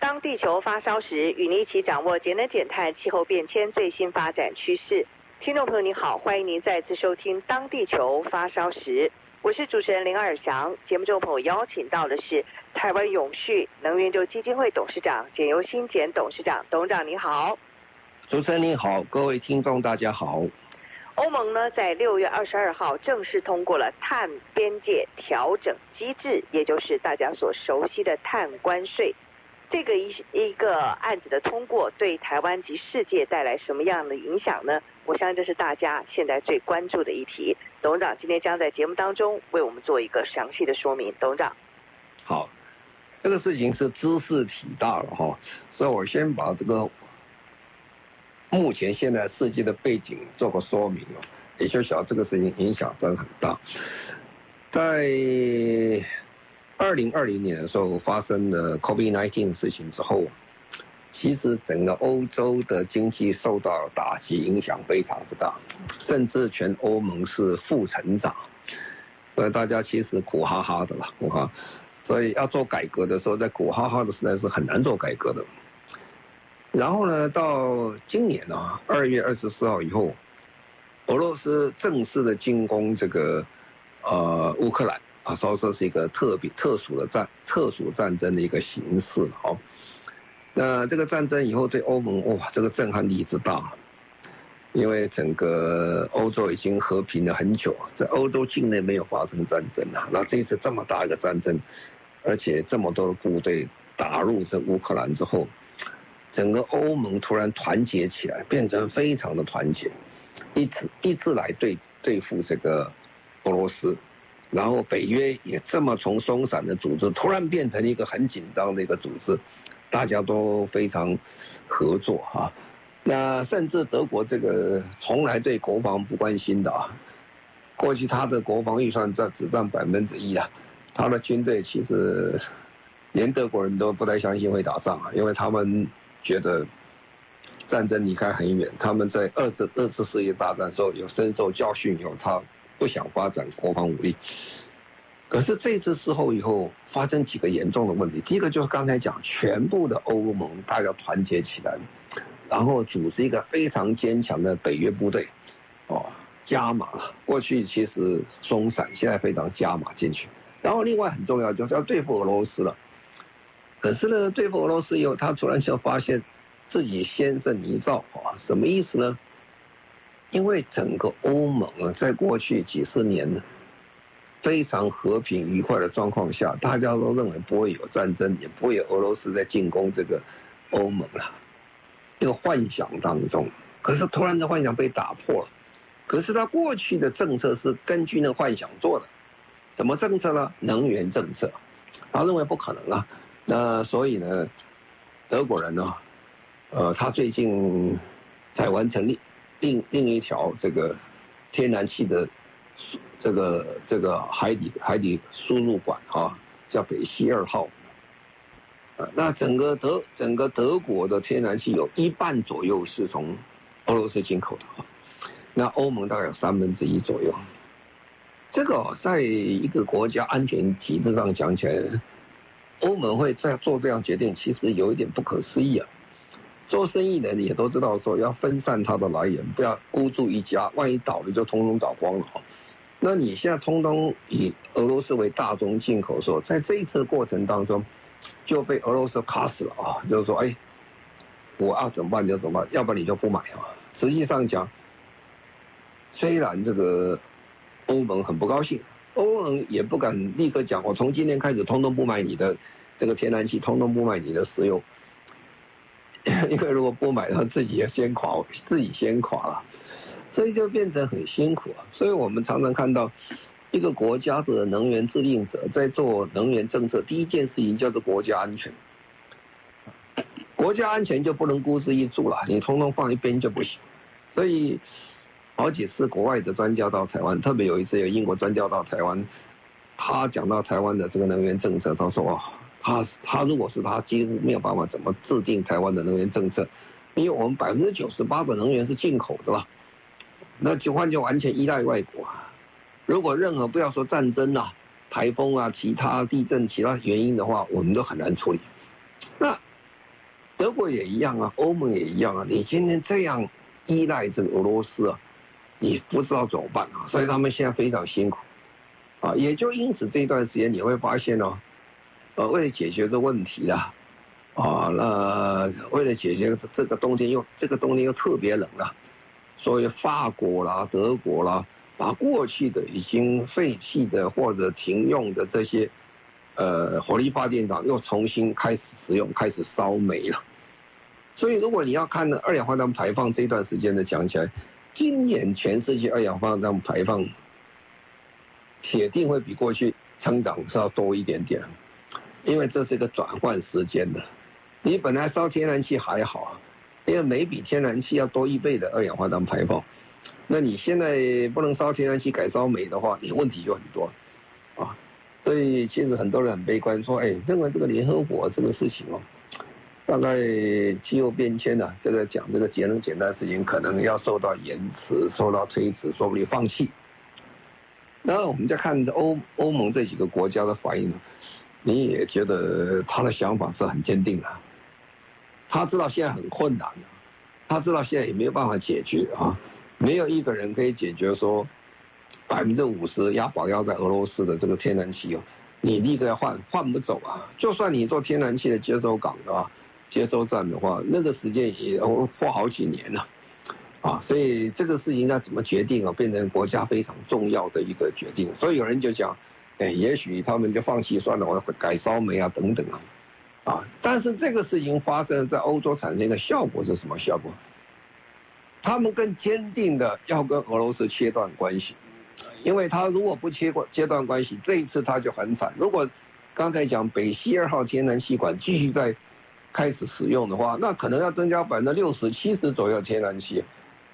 当地球发烧时，与您一起掌握节能减碳、气候变迁最新发展趋势。听众朋友您好，欢迎您再次收听《当地球发烧时》，我是主持人林尔翔。节目中朋友邀请到的是台湾永续能源研究基金会董事长简尤新简董事长，董事长您好。主持人您好，各位听众大家好。欧盟呢，在六月二十二号正式通过了碳边界调整机制，也就是大家所熟悉的碳关税。这个一一个案子的通过，对台湾及世界带来什么样的影响呢？我相信这是大家现在最关注的议题。董事长今天将在节目当中为我们做一个详细的说明。董事长，好，这个事情是知识体大了哈，所以我先把这个。目前现在世界的背景做个说明哦，也就晓得这个事情影响真的很大。在二零二零年的时候发生了 COVID-19 事情之后，其实整个欧洲的经济受到打击，影响非常之大，甚至全欧盟是负成长，所以大家其实苦哈哈的了，苦哈。所以要做改革的时候，在苦哈哈的时代是很难做改革的。然后呢，到今年啊，二月二十四号以后，俄罗斯正式的进攻这个呃乌克兰啊，说说是一个特别特殊的战特殊战争的一个形式。好，那这个战争以后对欧盟哇，这个震撼力之大，因为整个欧洲已经和平了很久，在欧洲境内没有发生战争啊，那这次这么大一个战争，而且这么多的部队打入这乌克兰之后。整个欧盟突然团结起来，变成非常的团结，一致一致来对对付这个俄罗斯，然后北约也这么从松散的组织突然变成一个很紧张的一个组织，大家都非常合作啊。那甚至德国这个从来对国防不关心的啊，过去他的国防预算占只占百分之一啊，他的军队其实连德国人都不太相信会打仗啊，因为他们。觉得战争离开很远，他们在二次二次世界大战时候有深受教训，有他不想发展国防武力。可是这次事后以后发生几个严重的问题，第一个就是刚才讲，全部的欧盟大家团结起来，然后组织一个非常坚强的北约部队，哦，加码，过去其实松散，现在非常加码进去。然后另外很重要就是要对付俄罗斯了。可是呢，对付俄罗斯以后，他突然就发现自己先胜一招啊！什么意思呢？因为整个欧盟啊，在过去几十年呢，非常和平愉快的状况下，大家都认为不会有战争，也不会有俄罗斯在进攻这个欧盟啊，这个幻想当中。可是突然这幻想被打破了。可是他过去的政策是根据那幻想做的，什么政策呢？能源政策，他认为不可能啊。那所以呢，德国人呢，呃，他最近才完成立另另一条这个天然气的这个这个海底海底输入管啊，叫北溪二号。那整个德整个德国的天然气有一半左右是从俄罗斯进口的啊，那欧盟大概有三分之一左右。这个在一个国家安全体制上讲起来。欧盟会在做这样决定，其实有一点不可思议啊。做生意的人也都知道说要分散它的来源，不要孤注一家，万一倒了就通通倒光了。那你现在通通以俄罗斯为大宗进口的时候，在这一次过程当中就被俄罗斯卡死了啊！就是说，哎，我要怎么办就怎么办，要不然你就不买啊。实际上讲，虽然这个欧盟很不高兴。欧盟也不敢立刻讲，我从今天开始通通不买你的这个天然气，通通不买你的石油，因为如果不买，他自己也先垮，自己先垮了，所以就变成很辛苦啊。所以我们常常看到一个国家的能源制定者在做能源政策，第一件事情叫做国家安全。国家安全就不能孤注一注了，你通通放一边就不行。所以好几次国外的专家到台湾，特别有一次有英国专家到台湾，他讲到台湾的这个能源政策，他说哦，他他如果是他几乎没有办法怎么制定台湾的能源政策，因为我们百分之九十八的能源是进口的吧，那就换就完全依赖外国啊。如果任何不要说战争啊、台风啊、其他地震、其他原因的话，我们都很难处理。那德国也一样啊，欧盟也一样啊。你今天这样依赖这个俄罗斯啊，你不知道怎么办啊？所以他们现在非常辛苦啊。也就因此这一段时间你会发现哦，呃，为了解决这问题啊，啊，那为了解决这个冬天又这个冬天又特别冷啊，所以法国啦、德国啦。把过去的已经废弃的或者停用的这些，呃，火力发电厂又重新开始使用，开始烧煤了。所以，如果你要看，二氧化碳排放这段时间的讲起来，今年全世界二氧化碳排放铁定会比过去成长是要多一点点，因为这是一个转换时间的。你本来烧天然气还好啊，因为煤比天然气要多一倍的二氧化碳排放。那你现在不能烧天然气改烧煤的话，你问题就很多，啊，所以其实很多人很悲观，说，哎，认为这个联合国这个事情哦，大概气候变迁呢，这个讲这个节能减碳事情可能要受到延迟，受到推迟，说不定放弃。然后我们再看欧欧盟这几个国家的反应呢，你也觉得他的想法是很坚定的，他知道现在很困难，他知道现在也没有办法解决啊。没有一个人可以解决说百分之五十押宝押在俄罗斯的这个天然气哦，你立刻要换换不走啊！就算你做天然气的接收港的话，接收站的话，那个时间也要花好几年了啊！所以这个事情应该怎么决定啊？变成国家非常重要的一个决定。所以有人就讲，哎，也许他们就放弃算了，我要改烧煤啊等等啊啊！但是这个事情发生在欧洲产生的效果是什么效果？他们更坚定的要跟俄罗斯切断关系，因为他如果不切断切断关系，这一次他就很惨。如果刚才讲北溪二号天然气管继续在开始使用的话，那可能要增加百分之六十、七十左右天然气，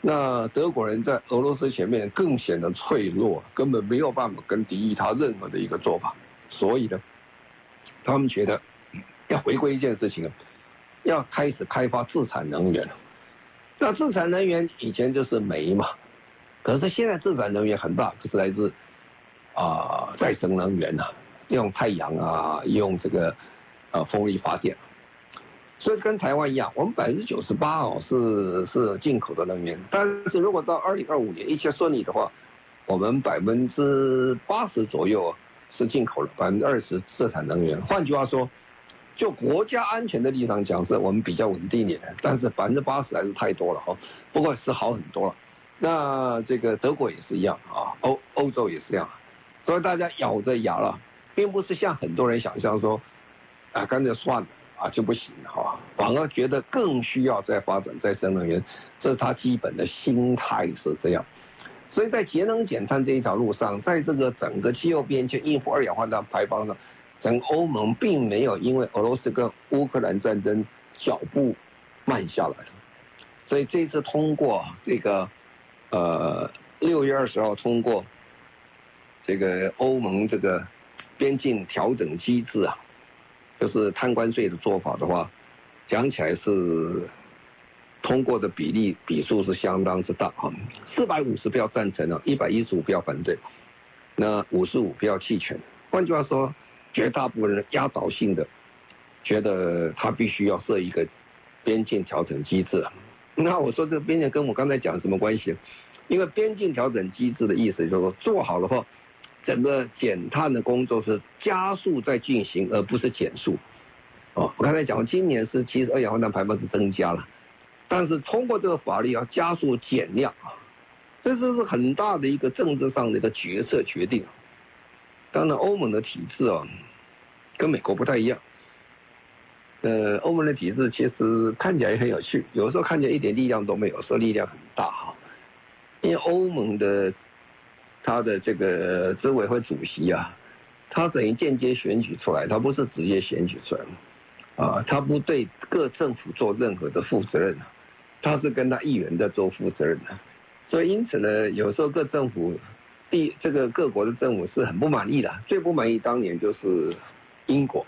那德国人在俄罗斯前面更显得脆弱，根本没有办法跟敌意他任何的一个做法。所以呢，他们觉得要回归一件事情，要开始开发自产能源。那自产能源以前就是煤嘛，可是现在自产能源很大，就是来自啊、再生能源呐、啊，用太阳啊，用这个呃风力发电，所以跟台湾一样，我们百分之九十八哦是是进口的能源，但是如果到二零二五年一切顺利的话，我们百分之八十左右是进口的，百分之二十自产能源。换句话说。就国家安全的立场讲，是我们比较稳定一点，但是百分之八十还是太多了哈。不过是好很多了。那这个德国也是一样啊，欧欧洲也是这样，所以大家咬着牙了，并不是像很多人想象说，啊，干脆算了啊就不行哈，反而觉得更需要再发展再生能源，这是他基本的心态是这样。所以在节能减碳这一条路上，在这个整个气候变迁应付二氧化碳排放上。整个欧盟并没有因为俄罗斯跟乌克兰战争脚步慢下来，所以这次通过这个呃六月二十号通过这个欧盟这个边境调整机制啊，就是贪官税的做法的话，讲起来是通过的比例比数是相当之大啊，四百五十票赞成啊，一百一十五票反对，那五十五票弃权。换句话说。绝大部分人压倒性的觉得他必须要设一个边境调整机制。那我说这个边境跟我刚才讲什么关系？因为边境调整机制的意思就是说做好了话，整个减碳的工作是加速在进行，而不是减速。哦，我刚才讲今年是其实二氧化碳排放是增加了，但是通过这个法律要加速减量啊，这是是很大的一个政治上的一个决策决定。当然，欧盟的体制啊，跟美国不太一样。呃，欧盟的体制其实看起来也很有趣，有时候看起来一点力量都没有，说力量很大哈。因为欧盟的他的这个执委会主席啊，他等于间接选举出来，他不是直接选举出来。啊，他不对各政府做任何的负责任，他是跟他议员在做负责任的。所以因此呢，有时候各政府，第这个各国的政府是很不满意的。最不满意当年就是英国，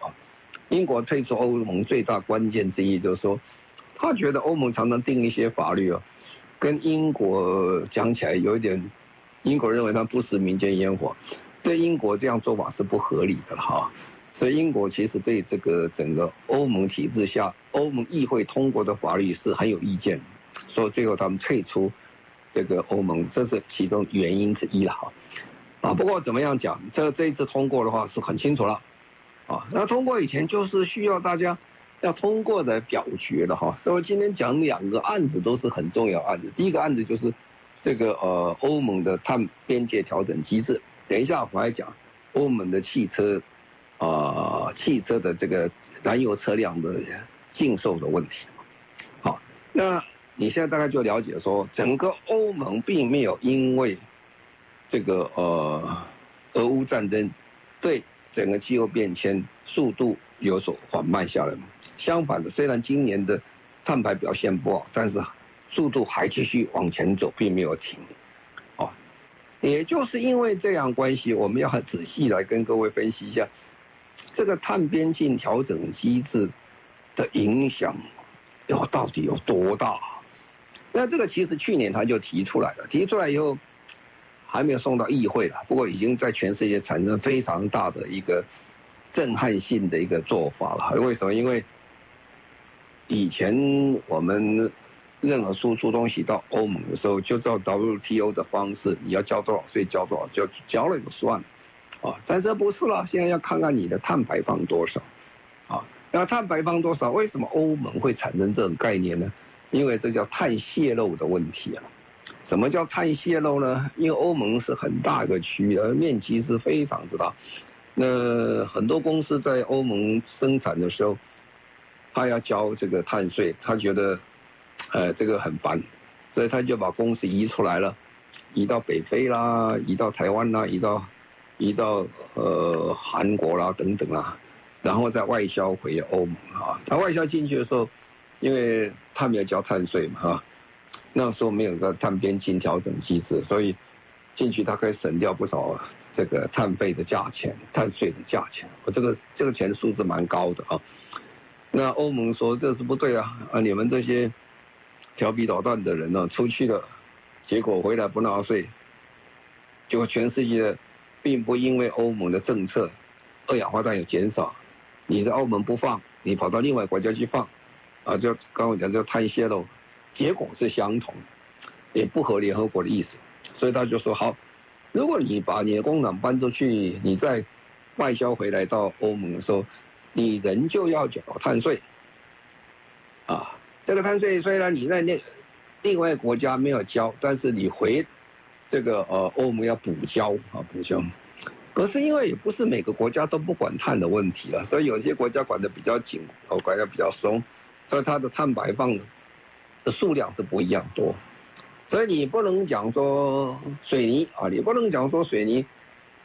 英国退出欧盟最大关键之一就是说，他觉得欧盟常常定一些法律哦，跟英国讲起来有一点，英国认为他不食民间烟火，对英国这样做法是不合理的哈。所以英国其实对这个整个欧盟体制下欧盟议会通过的法律是很有意见，所以最后他们退出。这个欧盟，这是其中原因之一了哈，啊，不过怎么样讲，这这一次通过的话是很清楚了，啊，那通过以前就是需要大家要通过的表决的哈，所以我今天讲两个案子都是很重要案子，第一个案子就是这个呃欧盟的碳边界调整机制，等一下我还讲欧盟的汽车啊、呃、汽车的这个燃油车辆的禁售的问题，好，那。你现在大概就了解说，整个欧盟并没有因为这个呃俄乌战争对整个气候变迁速度有所缓慢下来。相反的，虽然今年的碳排表现不好，但是速度还继续往前走，并没有停。啊，也就是因为这样关系，我们要很仔细来跟各位分析一下这个碳边境调整机制的影响，要到底有多大？那这个其实去年他就提出来了，提出来以后还没有送到议会了，不过已经在全世界产生非常大的一个震撼性的一个做法了。为什么？因为以前我们任何输出东西到欧盟的时候，就照 WTO 的方式，你要交多少税，交多少，就交了就算了啊。但这不是了，现在要看看你的碳排放多少啊。那碳排放多少？为什么欧盟会产生这种概念呢？因为这叫碳泄漏的问题啊！什么叫碳泄漏呢？因为欧盟是很大一个区域，而面积是非常之大。那很多公司在欧盟生产的时候，他要交这个碳税，他觉得，呃，这个很烦，所以他就把公司移出来了，移到北非啦，移到台湾啦，移到移到呃韩国啦等等啦，然后再外销回欧盟啊。他外销进去的时候。因为他没有交碳税嘛，哈，那时候没有个碳边境调整机制，所以进去他可以省掉不少这个碳费的价钱、碳税的价钱。我这个这个钱数字蛮高的啊。那欧盟说这是不对啊，啊，你们这些调皮捣蛋的人呢，出去了，结果回来不纳税，结果全世界并不因为欧盟的政策二氧化碳有减少，你在欧盟不放，你跑到另外国家去放。啊，就刚我讲叫碳泄漏，结果是相同，也不合联合国的意思，所以他就说好，如果你把你的工厂搬出去，你再外销回来到欧盟的时候，你仍旧要缴碳税，啊，这个碳税虽然你在那另外国家没有交，但是你回这个呃欧盟要补交啊补交，可是因为也不是每个国家都不管碳的问题了，所以有些国家管得比较紧，哦，管得比较松。所以它的碳排放的数量是不一样多，所以你不能讲说水泥啊，你不能讲说水泥，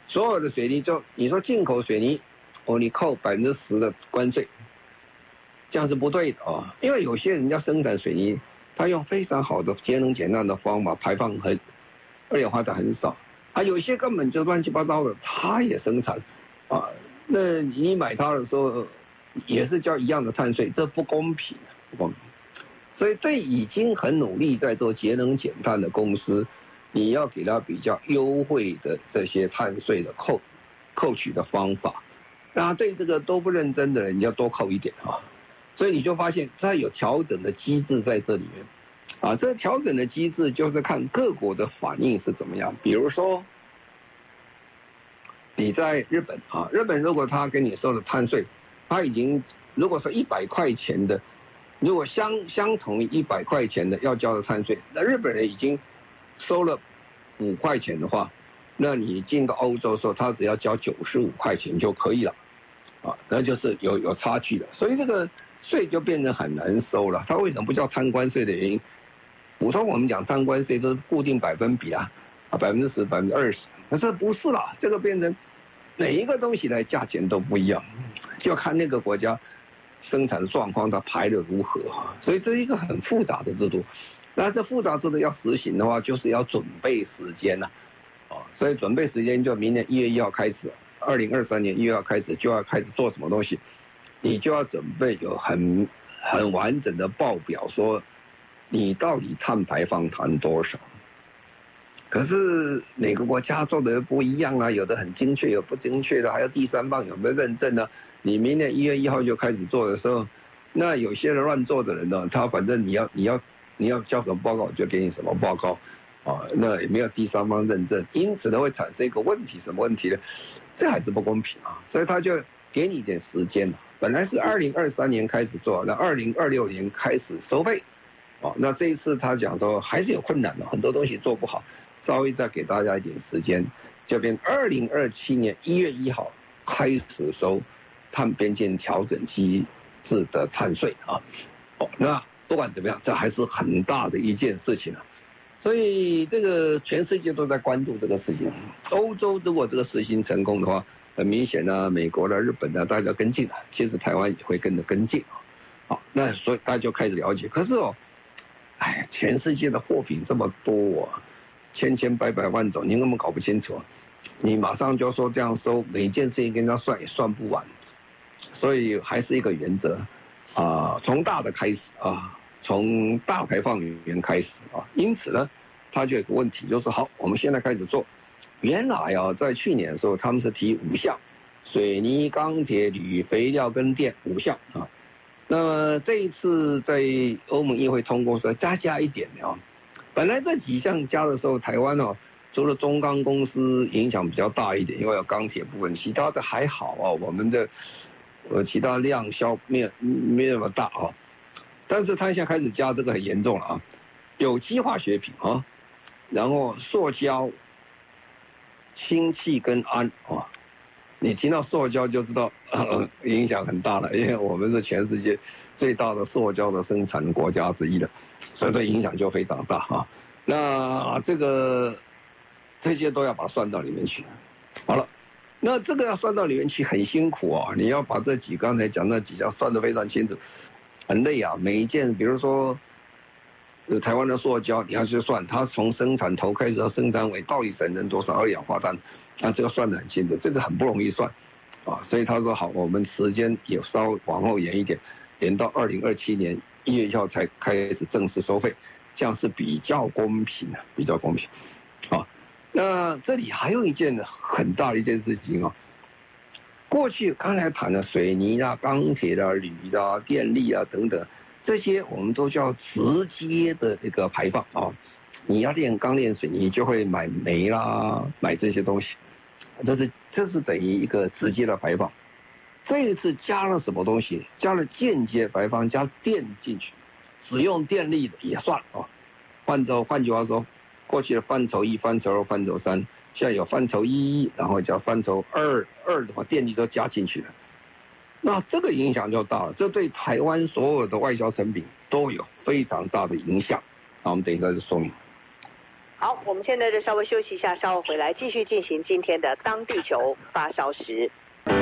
所有的水泥就你说进口水泥，哦，你扣百分之十的关税，这样是不对的啊，因为有些人家生产水泥，他用非常好的节能减碳的方法，排放很二氧化碳很少，啊，有些根本就乱七八糟的，他也生产，啊，那你买它的时候。也是交一样的碳税，这不公平，不公平。所以对已经很努力在做节能减碳的公司，你要给他比较优惠的这些碳税的扣扣取的方法。那对这个都不认真的人，你要多扣一点啊。所以你就发现它有调整的机制在这里面。啊，这调整的机制就是看各国的反应是怎么样。比如说你在日本啊，日本如果他跟你收的碳税。他已经，如果说一百块钱的，如果相相同于一百块钱的要交的碳税，那日本人已经收了五块钱的话，那你进到欧洲的时候，他只要交九十五块钱就可以了，啊，那就是有有差距的，所以这个税就变成很难收了。它为什么不叫贪关税的原因？普通我们讲贪关税都是固定百分比啊，啊百分之十、百分之二十，可是不是啦，这个变成。每一个东西的价钱都不一样，就看那个国家生产状况它排的如何？所以这是一个很复杂的制度。那这复杂制度要实行的话，就是要准备时间呐，啊，所以准备时间就明年一月一号开始，二零二三年一月一号开始就要开始做什么东西，你就要准备有很很完整的报表，说你到底碳排放谈多少。可是每个国家做的不一样啊，有的很精确，有不精确的，还有第三方有没有认证呢？你明年一月一号就开始做的时候，那有些人乱做的人呢，他反正你要你要你要交什么报告，就给你什么报告，啊，那也没有第三方认证，因此呢会产生一个问题，什么问题呢？这还是不公平啊，所以他就给你一点时间，本来是二零二三年开始做，那二零二六年开始收费，哦，那这一次他讲说还是有困难的，很多东西做不好，稍微再给大家一点时间，就变二零二七年一月一号开始收。碳边境调整机制的碳税啊，哦，那不管怎么样，这还是很大的一件事情啊。所以这个全世界都在关注这个事情。欧洲如果这个实行成功的话，很明显呢，美国呢、日本呢，大家跟进了，其实台湾也会跟着跟进啊。好，那所以大家就开始了解。可是哦，哎，全世界的货品这么多啊，千千百百万种，你根本搞不清楚。你马上就说这样收，每件事情跟他算也算不完。所以还是一个原则，啊，从大的开始啊，从大排放源开始啊，因此呢，他就有个问题，就是好，我们现在开始做。原来啊，在去年的时候，他们是提五项，水泥、钢铁、铝、肥料跟电五项啊。那么这一次在欧盟议会通过说加加一点的啊，本来这几项加的时候，台湾哦，除了中钢公司影响比较大一点，因为有钢铁部分，其他的还好啊，我们的。呃，其他量销没有没那么大啊，但是他现在开始加这个很严重了啊，有机化学品啊，然后塑胶、氢气跟氨啊，你听到塑胶就知道影响很大了，因为我们是全世界最大的塑胶的生产国家之一的，所以这影响就非常大啊。那这个这些都要把它算到里面去，好了。那这个要算到里面去很辛苦啊！你要把这几刚才讲那几项算得非常清楚，很累啊。每一件，比如说，呃，台湾的塑胶，你要去算，它从生产头开始到生产尾，到底产生多少二氧化碳，那这个算得很清楚，这个很不容易算，啊，所以他说好，我们时间也稍往后延一点，延到二零二七年一月一号才开始正式收费，这样是比较公平的，比较公平，啊。那这里还有一件很大的一件事情啊，过去刚才谈的水泥啊、钢铁啊、铝啊、电力啊等等，这些我们都叫直接的这个排放啊。你要炼钢炼水泥，就会买煤啦，买这些东西，这是这是等于一个直接的排放。这一次加了什么东西？加了间接排放，加电进去，使用电力的也算啊。换着换句话说。过去的范畴一、范畴二、范畴三，现在有范畴一，然后叫范畴二，二的话电力都加进去了，那这个影响就大了，这对台湾所有的外销成品都有非常大的影响。那我们等一下就说明。好，我们现在就稍微休息一下，稍后回来继续进行今天的当地球发烧时。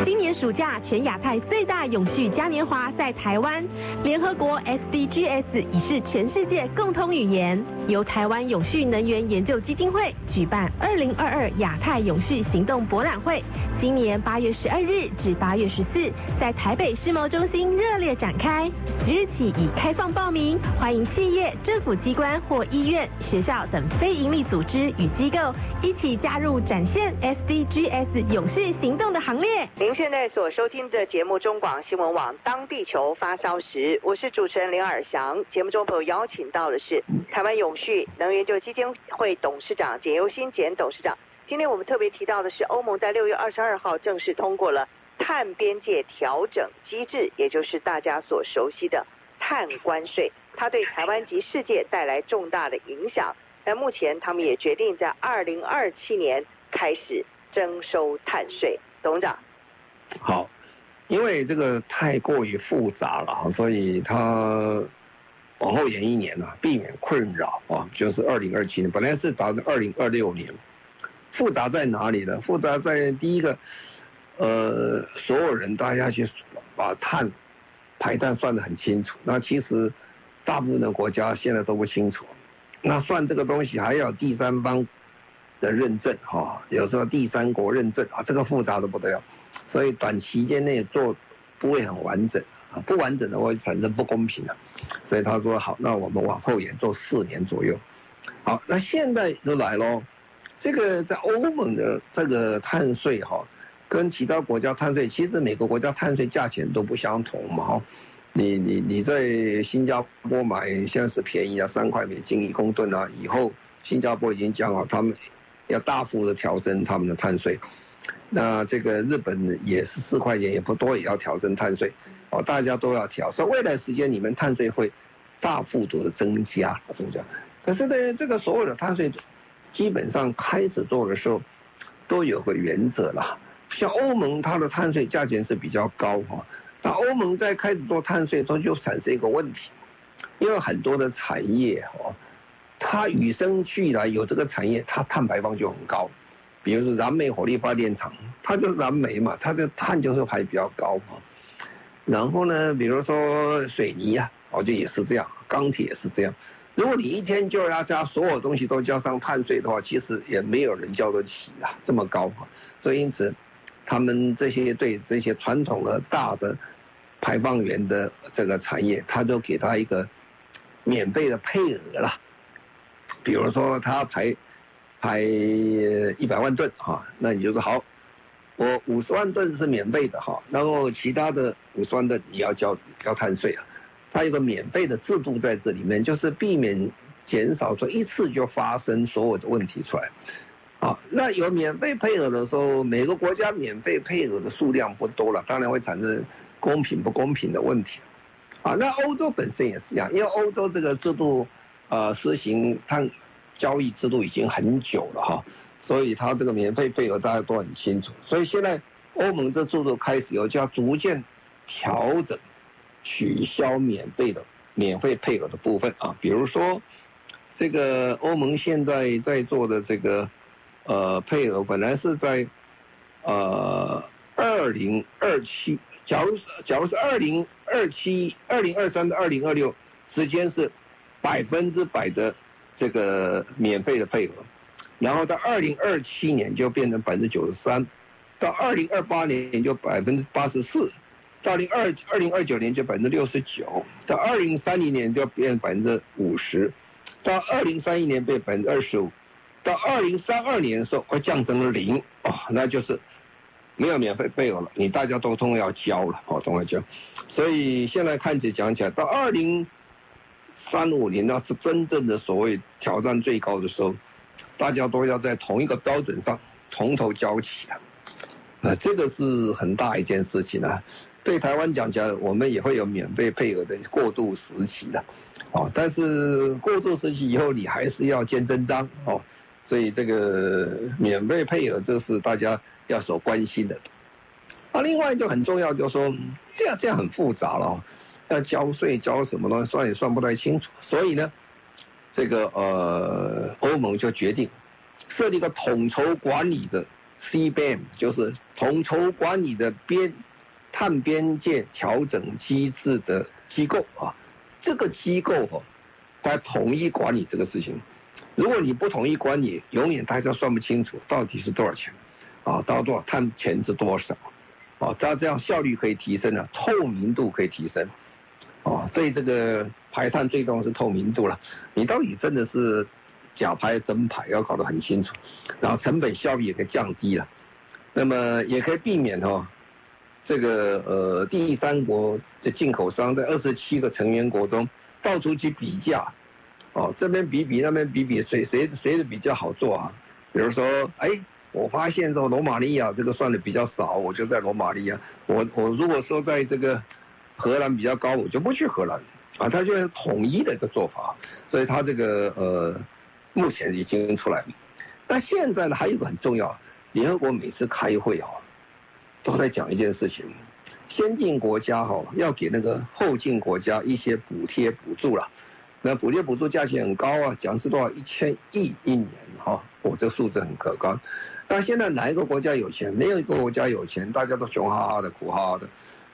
今年暑假，全亚太最大永续嘉年华在台湾，联合国 SDGs 已是全世界共通语言。由台湾永续能源研究基金会举办二零二二亚太永续行动博览会，今年八月十二日至八月十四，在台北世贸中心热烈展开。即日起已开放报名，欢迎企业、政府机关或医院、学校等非营利组织与机构一起加入展现 SDGs 永续行动的行列。您现在所收听的节目中广新闻网《当地球发烧时》，我是主持人林尔翔。节目中朋友邀请到的是台湾永续能源就基金会董事长简尤新简董事长。今天我们特别提到的是，欧盟在六月二十二号正式通过了碳边界调整机制，也就是大家所熟悉的碳关税。它对台湾及世界带来重大的影响。但目前他们也决定在二零二七年开始征收碳税。董事长。好，因为这个太过于复杂了，所以它往后延一年了，避免困扰啊，就是二零二七年，本来是打算二零二六年。复杂在哪里呢？复杂在第一个，呃，所有人大家去把碳排碳算得很清楚。那其实大部分的国家现在都不清楚。那算这个东西还要第三方的认证哈，有时候第三国认证啊，这个复杂的不得了。所以短期间内做不会很完整啊，不完整的会产生不公平的。所以他说好，那我们往后延做四年左右。好，那现在就来喽。这个在欧盟的这个碳税哈，跟其他国家碳税，其实每个国家碳税价钱都不相同嘛哈。你你你在新加坡买现在是便宜啊，三块美金一公吨啊，以后新加坡已经讲好，他们要大幅的调升他们的碳税。那这个日本也是四块钱，也不多，也要调整碳税。哦，大家都要调，所以未来时间你们碳税会大幅度的增加，增加。可是呢，这个所有的碳税。基本上开始做的时候，都有个原则啦。像欧盟，它的碳税价钱是比较高哈。那欧盟在开始做碳税，中就产生一个问题，因为很多的产业哦，它与生俱来有这个产业，它碳排放就很高。比如说燃煤火力发电厂，它就是燃煤嘛，它的碳就是排比较高嘛。然后呢，比如说水泥呀，哦就也是这样，钢铁也是这样。如果你一天就要加所有东西都交上碳税的话，其实也没有人交得起啊，这么高嘛。所以因此，他们这些对这些传统的大的排放源的这个产业，他都给他一个免费的配额了。比如说他排排一百万吨哈，那你就说好，我五十万吨是免费的哈，然后其他的五十万吨你要交交碳税啊。它有个免费的制度在这里面，就是避免减少说一次就发生所有的问题出来。啊，那有免费配额的时候，每个国家免费配额的数量不多了，当然会产生公平不公平的问题。啊，那欧洲本身也是一样，因为欧洲这个制度，呃，实行碳交易制度已经很久了哈，所以它这个免费配额大家都很清楚。所以现在欧盟这制度开始有就要逐渐调整。取消免费的免费配额的部分啊，比如说这个欧盟现在在做的这个呃配额，本来是在呃二零二七，假如是假如是二零二七、二零二三到二零二六，时间是百分之百的这个免费的配额，然后到二零二七年就变成百分之九十三，到二零二八年就百分之八十四。到零二二零二九年就百分之六十九，到二零三零年就要变百分之五十，到二零三一年变百分之二十五，到二零三二年的时候会降成零，哦，那就是没有免费配额了，你大家都通要交了，哦，都要交。所以现在看起讲起来，到二零三五年那是真正的所谓挑战最高的时候，大家都要在同一个标准上从头交起啊，啊，这个是很大一件事情啊。对台湾讲起来，我们也会有免费配额的过渡时期的，哦，但是过渡时期以后，你还是要见真章哦，所以这个免费配额，这是大家要所关心的。啊，另外就很重要，就是说这样这样很复杂了，要交税交什么东西，算也算不太清楚，所以呢，这个呃，欧盟就决定设立一个统筹管理的 CBAM，就是统筹管理的边。碳边界调整机制的机构啊，这个机构哦，它统一管理这个事情。如果你不统一管理，永远大家算不清楚到底是多少钱，啊，到多少碳钱是多少，啊，这样这样效率可以提升了，透明度可以提升，哦，所以这个排碳最重要是透明度了。你到底真的是假排真排，要搞得很清楚，然后成本效益也可以降低了，那么也可以避免哦。这个呃，第三国的进口商在二十七个成员国中到处去比价，哦，这边比比，那边比比，谁谁谁的比较好做啊？比如说，哎，我发现说罗马尼亚这个算的比较少，我就在罗马尼亚。我我如果说在这个荷兰比较高，我就不去荷兰。啊，他就是统一的一个做法，所以他这个呃，目前已经出来了。但现在呢，还有一个很重要，联合国每次开会啊。都在讲一件事情，先进国家哈要给那个后进国家一些补贴补助了，那补贴补助价钱很高啊，讲是多少一千亿一年哈，我这数字很可观。但现在哪一个国家有钱？没有一个国家有钱，大家都穷哈哈的苦哈哈的。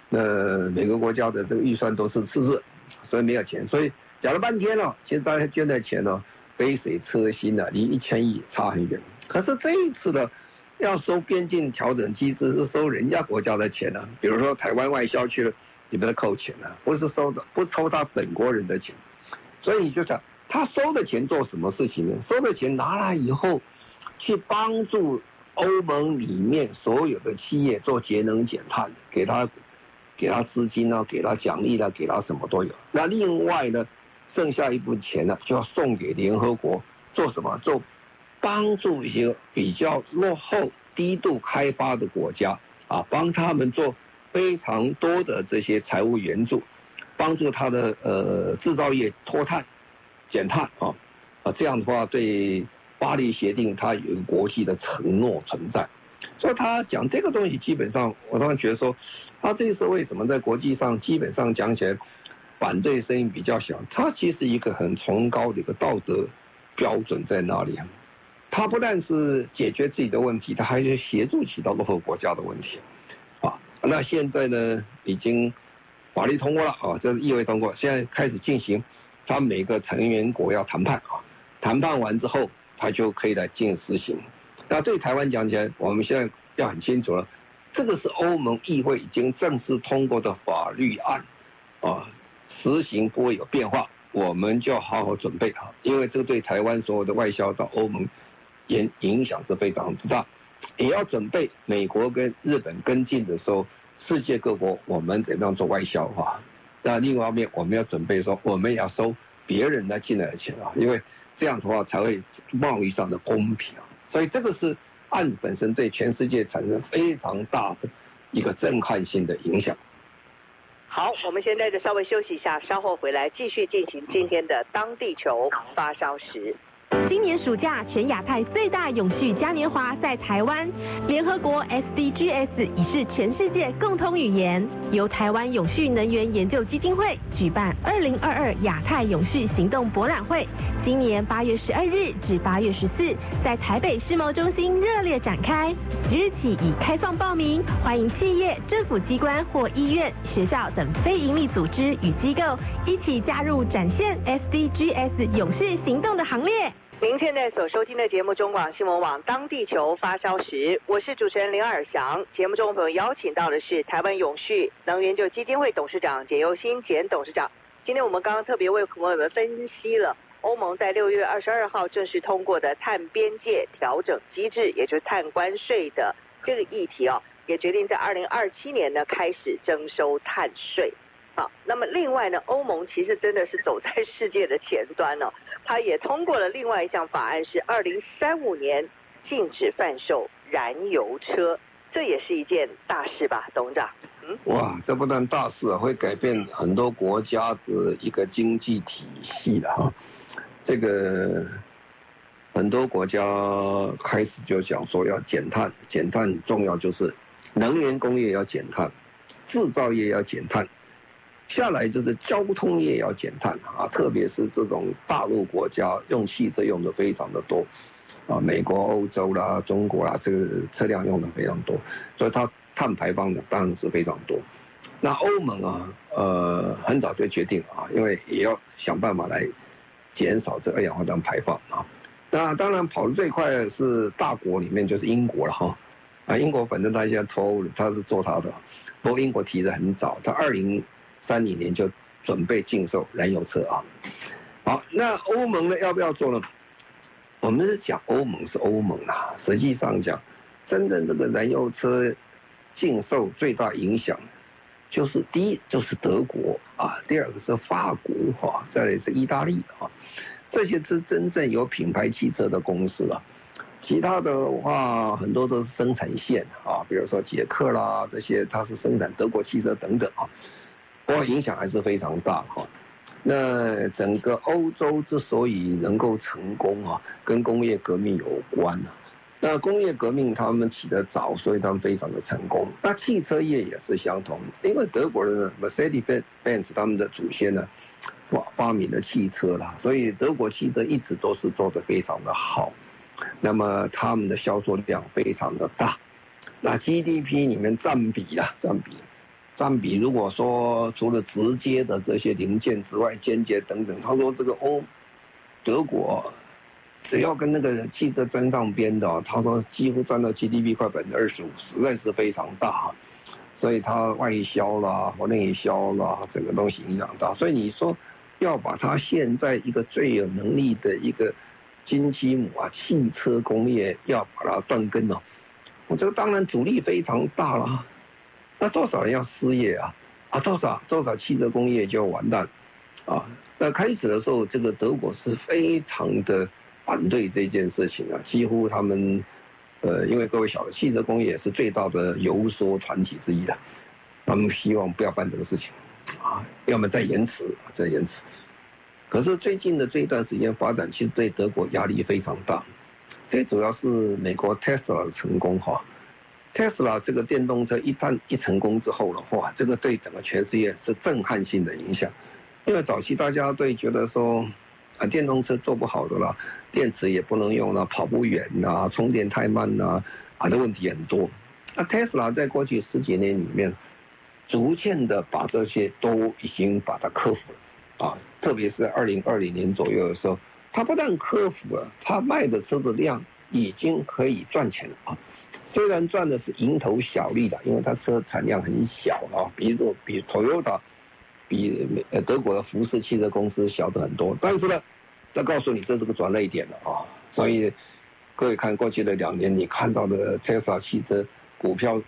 那每个国家的这个预算都是赤字，所以没有钱。所以讲了半天了，其实大家捐的钱呢，杯水车薪的，离一千亿差很远。可是这一次的要收边境调整机制是收人家国家的钱呢、啊，比如说台湾外销去了，你们扣钱啊，不是收的，不抽他本国人的钱。所以你就想，他收的钱做什么事情呢？收的钱拿来以后，去帮助欧盟里面所有的企业做节能减碳，给他。给他资金呢，给他奖励呢，给他什么都有。那另外呢，剩下一部分钱呢，就要送给联合国做什么？做帮助一些比较落后、低度开发的国家啊，帮他们做非常多的这些财务援助，帮助他的呃制造业脱碳、减碳啊啊，这样的话对巴黎协定它有一个国际的承诺存在。所以他讲这个东西，基本上我当然觉得说，他这次为什么在国际上基本上讲起来，反对声音比较小？他其实一个很崇高的一个道德标准在那里啊。他不但是解决自己的问题，他还是协助其他落后国家的问题啊。那现在呢，已经法律通过了啊，这是议会通过，现在开始进行，他每个成员国要谈判啊，谈判完之后，他就可以来进行实行。那对台湾讲起来，我们现在要很清楚了，这个是欧盟议会已经正式通过的法律案，啊，实行不会有变化，我们就要好好准备啊，因为这个对台湾所有的外销到欧盟影影响是非常之大，也要准备美国跟日本跟进的时候，世界各国我们怎么样做外销啊？那另外一方面，我们要准备说，我们也要收别人来进来的钱啊，因为这样的话才会贸易上的公平。所以这个是案子本身对全世界产生非常大的一个震撼性的影响。好，我们现在就稍微休息一下，稍后回来继续进行今天的当地球发烧时。今年暑假，全亚太最大永续嘉年华在台湾，联合国 SDGs 已是全世界共通语言。由台湾永续能源研究基金会举办二零二二亚太永续行动博览会，今年八月十二日至八月十四，在台北世贸中心热烈展开。即日起已开放报名，欢迎企业、政府机关或医院、学校等非营利组织与机构一起加入展现 SDGs 永续行动的行列。您现在所收听的节目中广新闻网当地球发烧时，我是主持人林尔祥。节目中朋友邀请到的是台湾永续能源就基金会董事长简又新简董事长。今天我们刚刚特别为朋友们分析了欧盟在六月二十二号正式通过的碳边界调整机制，也就是碳关税的这个议题哦，也决定在二零二七年呢开始征收碳税。好，那么另外呢，欧盟其实真的是走在世界的前端哦，它也通过了另外一项法案，是二零三五年禁止贩售燃油车，这也是一件大事吧，董事长？嗯，哇，这不但大事啊，会改变很多国家的一个经济体系的哈，这个很多国家开始就讲说要减碳，减碳重要就是能源工业要减碳，制造业要减碳。下来就是交通业要减碳啊，特别是这种大陆国家用汽车用的非常的多，啊，美国、欧洲啦、中国啦，这个车辆用的非常多，所以它碳排放的当然是非常多。那欧盟啊，呃，很早就决定啊，因为也要想办法来减少这二氧化碳排放啊。那当然跑得最快的是大国里面就是英国了哈，啊，英国反正他现在脱欧，他是做他的，不过英国提的很早，他二零。三几年就准备禁售燃油车啊，好，那欧盟呢要不要做呢？我们是讲欧盟是欧盟啊，实际上讲，真正这个燃油车禁售最大影响，就是第一就是德国啊，第二个是法国哈，再来是意大利啊，这些是真正有品牌汽车的公司啊，其他的话很多都是生产线啊，比如说捷克啦这些，它是生产德国汽车等等啊。不过影响还是非常大哈。那整个欧洲之所以能够成功啊，跟工业革命有关。那工业革命他们起得早，所以他们非常的成功。那汽车业也是相同，因为德国人 Mercedes-Benz 他们的祖先呢发发明了汽车啦，所以德国汽车一直都是做得非常的好。那么他们的销售量非常的大，那 GDP 里面占比啊，占比。占比，如果说除了直接的这些零件之外，间接等等，他说这个欧德国只要跟那个汽车沾上边的，他说几乎占到 GDP 快百分之二十五，实在是非常大，所以它外销啦或内销啦，整个东西影响大。所以你说要把它现在一个最有能力的一个金鸡母啊，汽车工业要把它断根了，我这个当然阻力非常大了。那多少人要失业啊？啊，多少多少汽车工业就要完蛋，啊，那开始的时候，这个德国是非常的反对这件事情啊，几乎他们，呃，因为各位晓得，汽车工业是最大的游说团体之一的，他们希望不要办这个事情，啊，要么再延迟，再延迟。可是最近的这一段时间发展，其实对德国压力非常大，最主要是美国 Tesla 的成功哈。斯拉这个电动车一旦一成功之后的话，这个对整个全世界是震撼性的影响。因为早期大家对觉得说啊，电动车做不好的啦，电池也不能用了，跑不远呐，充电太慢呐，啊的问题很多。那特斯拉在过去十几年里面，逐渐的把这些都已经把它克服了啊，特别是二零二零年左右的时候，它不但克服了，它卖的车子量已经可以赚钱了啊。虽然赚的是蝇头小利的，因为它车产量很小啊，比如比 Toyota，比呃德国的福斯汽车公司小的很多。但是呢，再告诉你这是个转泪点了啊，所以各位看过去的两年，你看到的 Tesla 汽车股票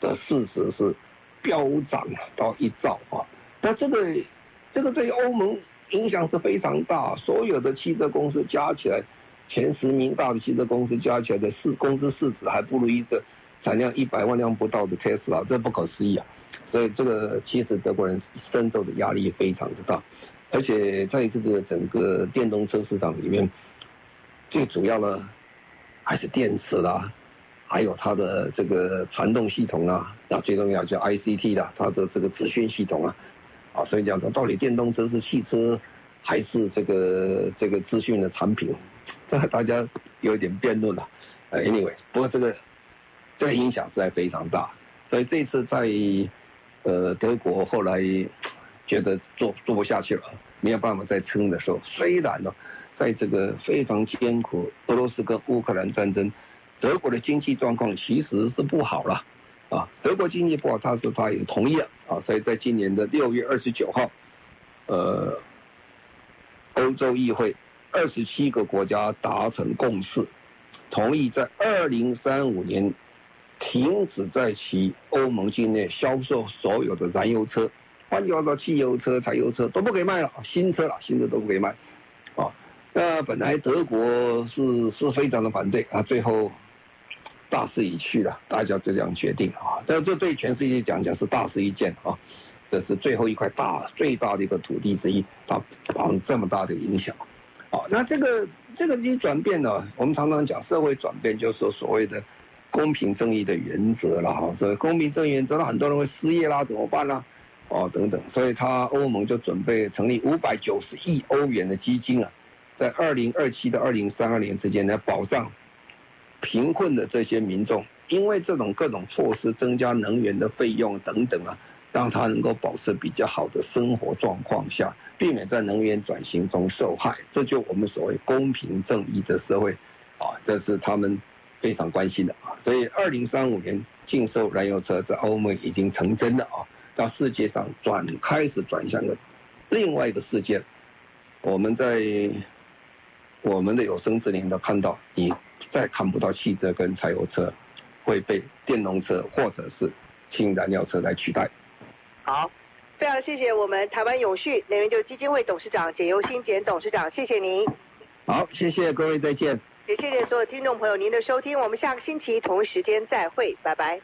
的市值是飙涨到一兆啊。那这个这个对欧盟影响是非常大，所有的汽车公司加起来。前十名大的汽车公司加起来的市公司市值还不如一个产量一百万辆不到的特斯拉，这不可思议啊！所以这个其实德国人深受的压力非常的大，而且在这个整个电动车市场里面，最主要呢还是电池啦，还有它的这个传动系统啊，那最重要叫 ICT 啦，它的这个资讯系统啊，啊，所以讲说到底电动车是汽车还是这个这个资讯的产品？这大家有一点辩论了，呃，anyway，不过这个这个影响实在非常大，所以这次在呃德国后来觉得做做不下去了，没有办法再撑的时候，虽然呢，在这个非常艰苦俄罗斯跟乌克兰战争，德国的经济状况其实是不好了，啊，德国经济不好，他是他也同意了。啊，所以在今年的六月二十九号，呃，欧洲议会。二十七个国家达成共识，同意在二零三五年停止在其欧盟境内销售所有的燃油车，换句话说，汽油车、柴油车都不可以卖了，新车了，新车都不可以卖。啊，那本来德国是是非常的反对啊，最后大势已去了，大家就这样决定啊。但这对全世界讲讲是大事一件啊，这是最后一块大最大的一个土地之一，它造成这么大的影响。好，那这个这个一转变呢，我们常常讲社会转变，就是所谓的公平正义的原则了哈。这公平正义原则，很多人会失业啦，怎么办呢？哦，等等，所以他欧盟就准备成立五百九十亿欧元的基金啊，在二零二七到二零三二年之间来保障贫困的这些民众，因为这种各种措施增加能源的费用等等啊。让他能够保持比较好的生活状况下，避免在能源转型中受害，这就我们所谓公平正义的社会，啊，这是他们非常关心的啊。所以，二零三五年禁售燃油车在欧盟已经成真了啊。到世界上转开始转向了另外一个世界，我们在我们的有生之年都看到，你再看不到汽车跟柴油车会被电动车或者是氢燃料车来取代。好，非常谢谢我们台湾永续能源就基金会董事长简尤新简董事长，谢谢您。好，谢谢各位，再见。也谢谢所有听众朋友您的收听，我们下个星期同一时间再会，拜拜。